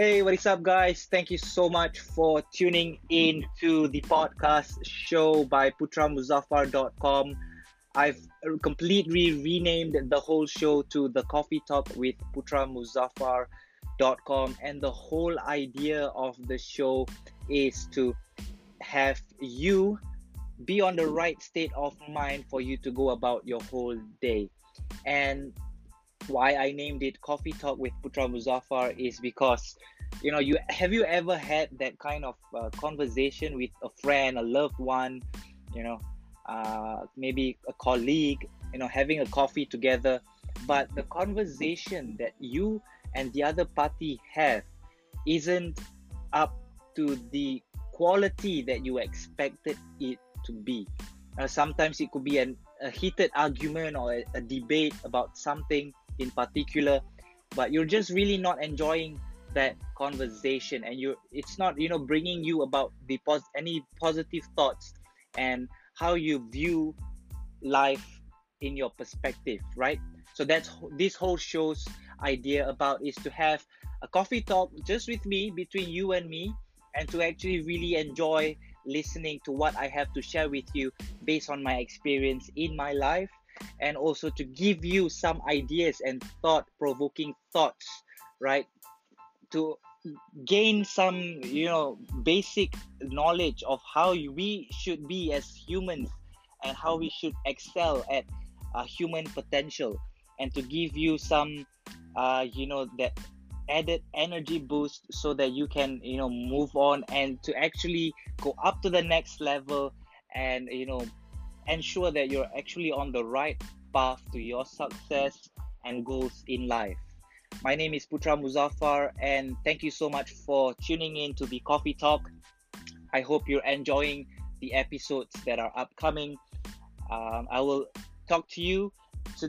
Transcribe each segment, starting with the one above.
Hey, what is up, guys? Thank you so much for tuning in to the podcast show by putramuzhafar.com. I've completely renamed the whole show to the Coffee Talk with putramuzhafar.com, and the whole idea of the show is to have you be on the right state of mind for you to go about your whole day. And why I named it Coffee Talk with Putra Muzhafar is because you know you have you ever had that kind of uh, conversation with a friend, a loved one, you know, uh, maybe a colleague, you know, having a coffee together, but the conversation that you and the other party have isn't up to the quality that you expected it to be. Uh, sometimes it could be an, a heated argument or a, a debate about something in particular but you're just really not enjoying that conversation and you it's not you know bringing you about the pos- any positive thoughts and how you view life in your perspective right? So that's this whole show's idea about is to have a coffee talk just with me between you and me and to actually really enjoy listening to what i have to share with you based on my experience in my life and also to give you some ideas and thought provoking thoughts right? To gain some you know basic knowledge of how we should be as humans and how we should excel at uh, human potential and to give you some uh, you know that added energy boost so that you can you know move on and to actually go up to the next level and you know ensure that you're actually on the right path to your success and goals in life. My name is Putra Muzhafar, and thank you so much for tuning in to the Coffee Talk. I hope you're enjoying the episodes that are upcoming. Um, I will talk to you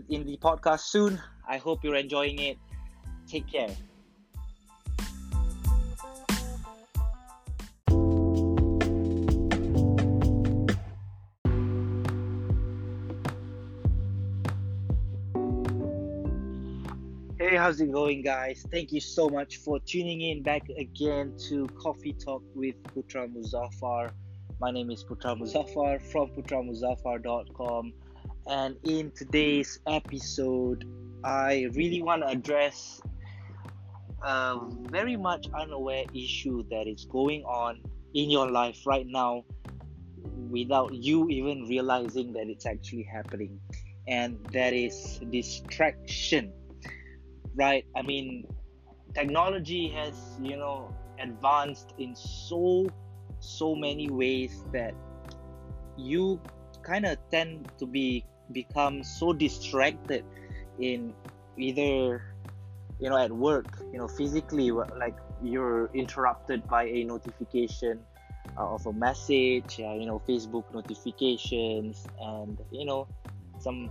in the podcast soon. I hope you're enjoying it. Take care. How's it going, guys? Thank you so much for tuning in back again to Coffee Talk with Putra Muzhafar. My name is Putra Muzhafar from putramuzhafar.com, and in today's episode, I really want to address a very much unaware issue that is going on in your life right now without you even realizing that it's actually happening, and that is distraction right? I mean, technology has, you know, advanced in so, so many ways that you kind of tend to be become so distracted in either you know at work you know physically like you're interrupted by a notification uh, of a message uh, you know facebook notifications and you know some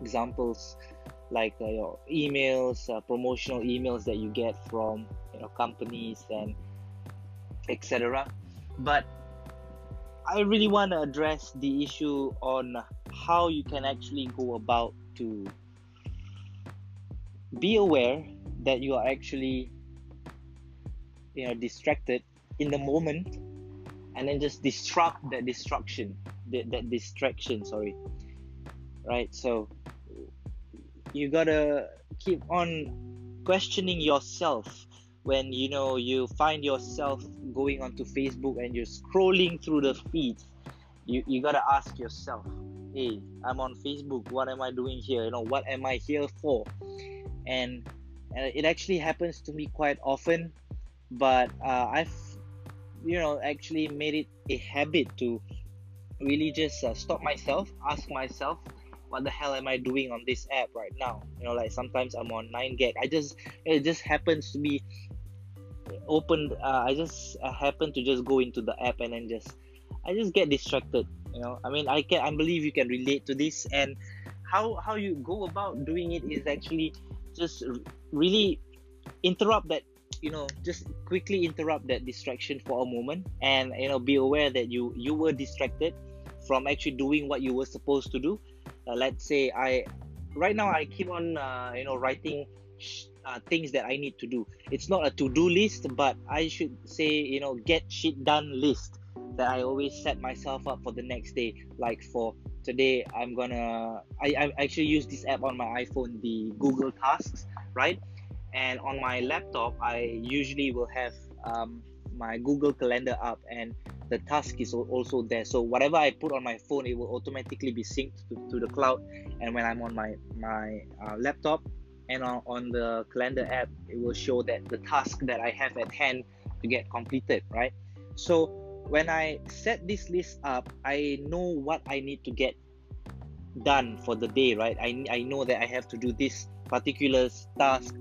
examples like uh, your emails, uh, promotional emails that you get from you know companies and etc. But I really want to address the issue on how you can actually go about to be aware that you are actually you know distracted in the moment and then just disrupt that destruction that, that distraction sorry right so you gotta keep on questioning yourself when you know you find yourself going onto Facebook and you're scrolling through the feeds. You you gotta ask yourself, hey, I'm on Facebook. What am I doing here? You know, what am I here for? And, and it actually happens to me quite often, but uh, I've you know actually made it a habit to really just uh, stop myself, ask myself what the hell am I doing on this app right now? You know, like sometimes I'm on 9gag. I just it just happens to be opened. Uh, I just uh, happen to just go into the app and then just I just get distracted. You know, I mean, I can I believe you can relate to this and how how you go about doing it is actually just really interrupt that you know just quickly interrupt that distraction for a moment and you know be aware that you you were distracted from actually doing what you were supposed to do uh, let's say i right now i keep on uh, you know writing uh, things that I need to do. It's not a to-do list, but I should say, you know, get shit done list that I always set myself up for the next day. Like for today, I'm gonna I, I actually use this app on my iPhone, the Google Tasks, right? And on my laptop, I usually will have um, my Google Calendar up, and the task is also there. So whatever I put on my phone, it will automatically be synced to, to the cloud. And when I'm on my my uh, laptop and on, on the calendar app, it will show that the task that I have at hand to get completed, right? So when I set this list up, I know what I need to get done for the day, right? I, I know that I have to do this particular task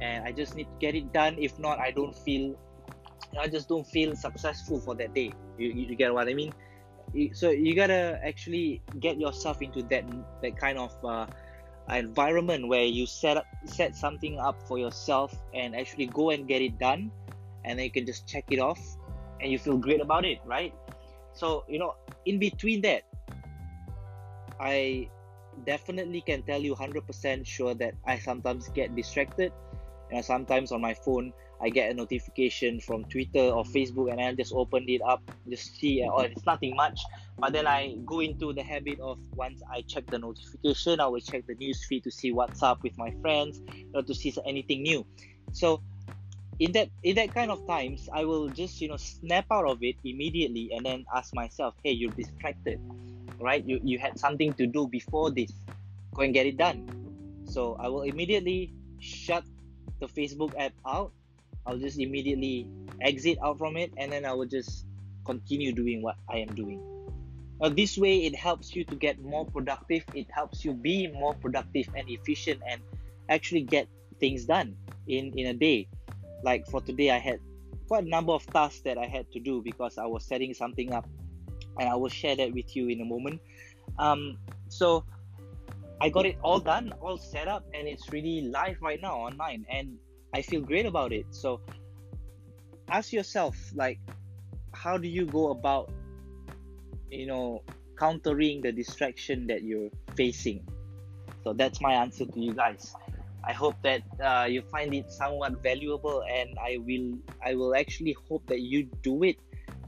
and I just need to get it done. If not, I don't feel, I just don't feel successful for that day. You, you get what I mean? So you gotta actually get yourself into that that kind of uh, environment where you set up set something up for yourself and actually go and get it done, and then you can just check it off and you feel great about it, right? So, you know, in between that, I definitely can tell you 100% sure that I sometimes get distracted. And sometimes on my phone, I get a notification from Twitter or Facebook, and I just open it up, just see, eh, oh, it's nothing much. But then I go into the habit of once I check the notification, I will check the news feed to see what's up with my friends or to see anything new. So in that in that kind of times i will just you know snap out of it immediately and then ask myself hey you're distracted right you, you had something to do before this go and get it done so i will immediately shut the facebook app out i'll just immediately exit out from it and then i will just continue doing what i am doing. Now this way it helps you to get more productive. It helps you be more productive and efficient and actually get things done in in a day. Like for today i had quite a number of tasks that i had to do because i was setting something up and i will share that with you in a moment. Um, so i got it all done all set up and it's really live right now online and i feel great about it. So ask yourself like how do you go about you know countering the distraction that you're facing? So that's my answer to you guys. I hope that uh, you find it somewhat valuable, and I will I will actually hope that you do it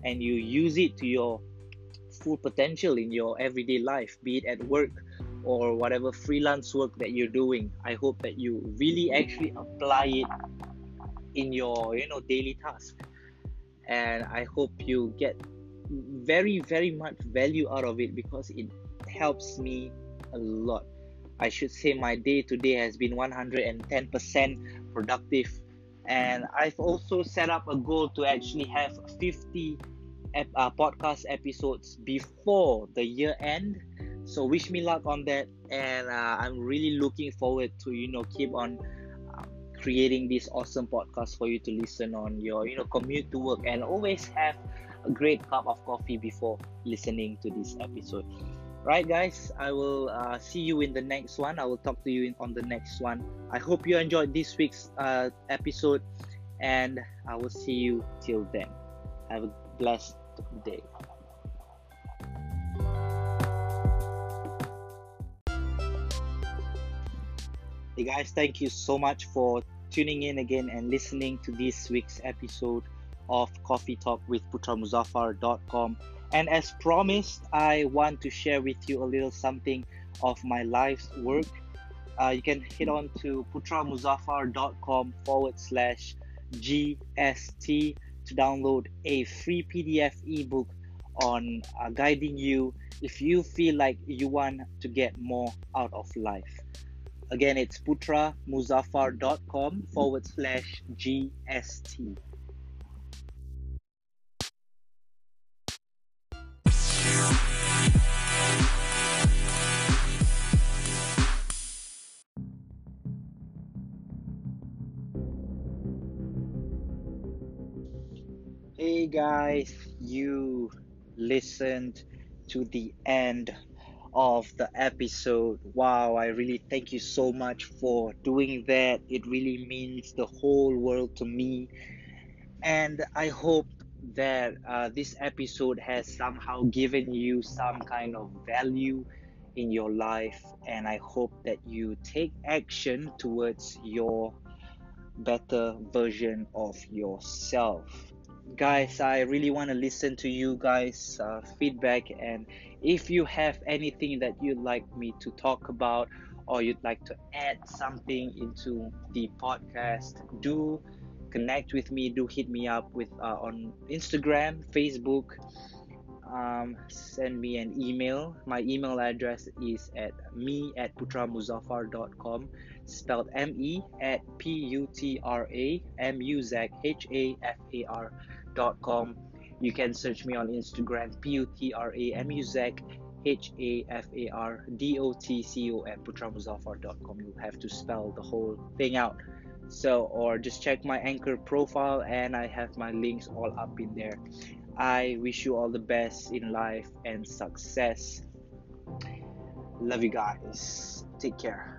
and you use it to your full potential in your everyday life, be it at work or whatever freelance work that you're doing. I hope that you really actually apply it in your you know daily task, and I hope you get very very much value out of it because it helps me a lot I should say my day today has been 110% productive. And I've also set up a goal to actually have 50 ep- uh, podcast episodes before the year end. So wish me luck on that. And uh, I'm really looking forward to, you know, keep on uh, creating this awesome podcast for you to listen on your, you know, commute to work. And always have a great cup of coffee before listening to this episode. Right guys? I will uh, see you in the next one. I will talk to you in, on the next one. I hope you enjoyed this week's uh, episode. And i will see you till then. Have a blessed day hey guys thank you so much for tuning in again and listening to this week's episode of coffee talk with putramuzhafar.com and as promised, I want to share with you a little something of my life's work. Uh, you can head on to putramuzhafar.com forward slash GST to download a free PDF ebook on uh, guiding you if you feel like you want to get more out of life. Again, it's putramuzhafar.com forward slash GST. Hey guys, you listened to the end of the episode. Wow, I really thank you so much for doing that. It really means the whole world to me. And I hope that uh, this episode has somehow given you some kind of value in your life. And I hope that you take action towards your better version of yourself. Guys, I really want to listen to you guys' uh, feedback, and if you have anything that you'd like me to talk about or you'd like to add something into the podcast, do connect with me. Do hit me up with uh, on Instagram, Facebook. Um, send me an email. My email address is at me at putramuzhafar.com, spelled M E at P U T R A M U Z H A F A R dot com. You can search me on Instagram, P U T R A M U Z H A F A R D O T C O M, putramuzhafar.com. You have to spell the whole thing out. So, or just check my anchor profile, and I have my links all up in there. I wish you all the best in life and success. Love you guys. Take care.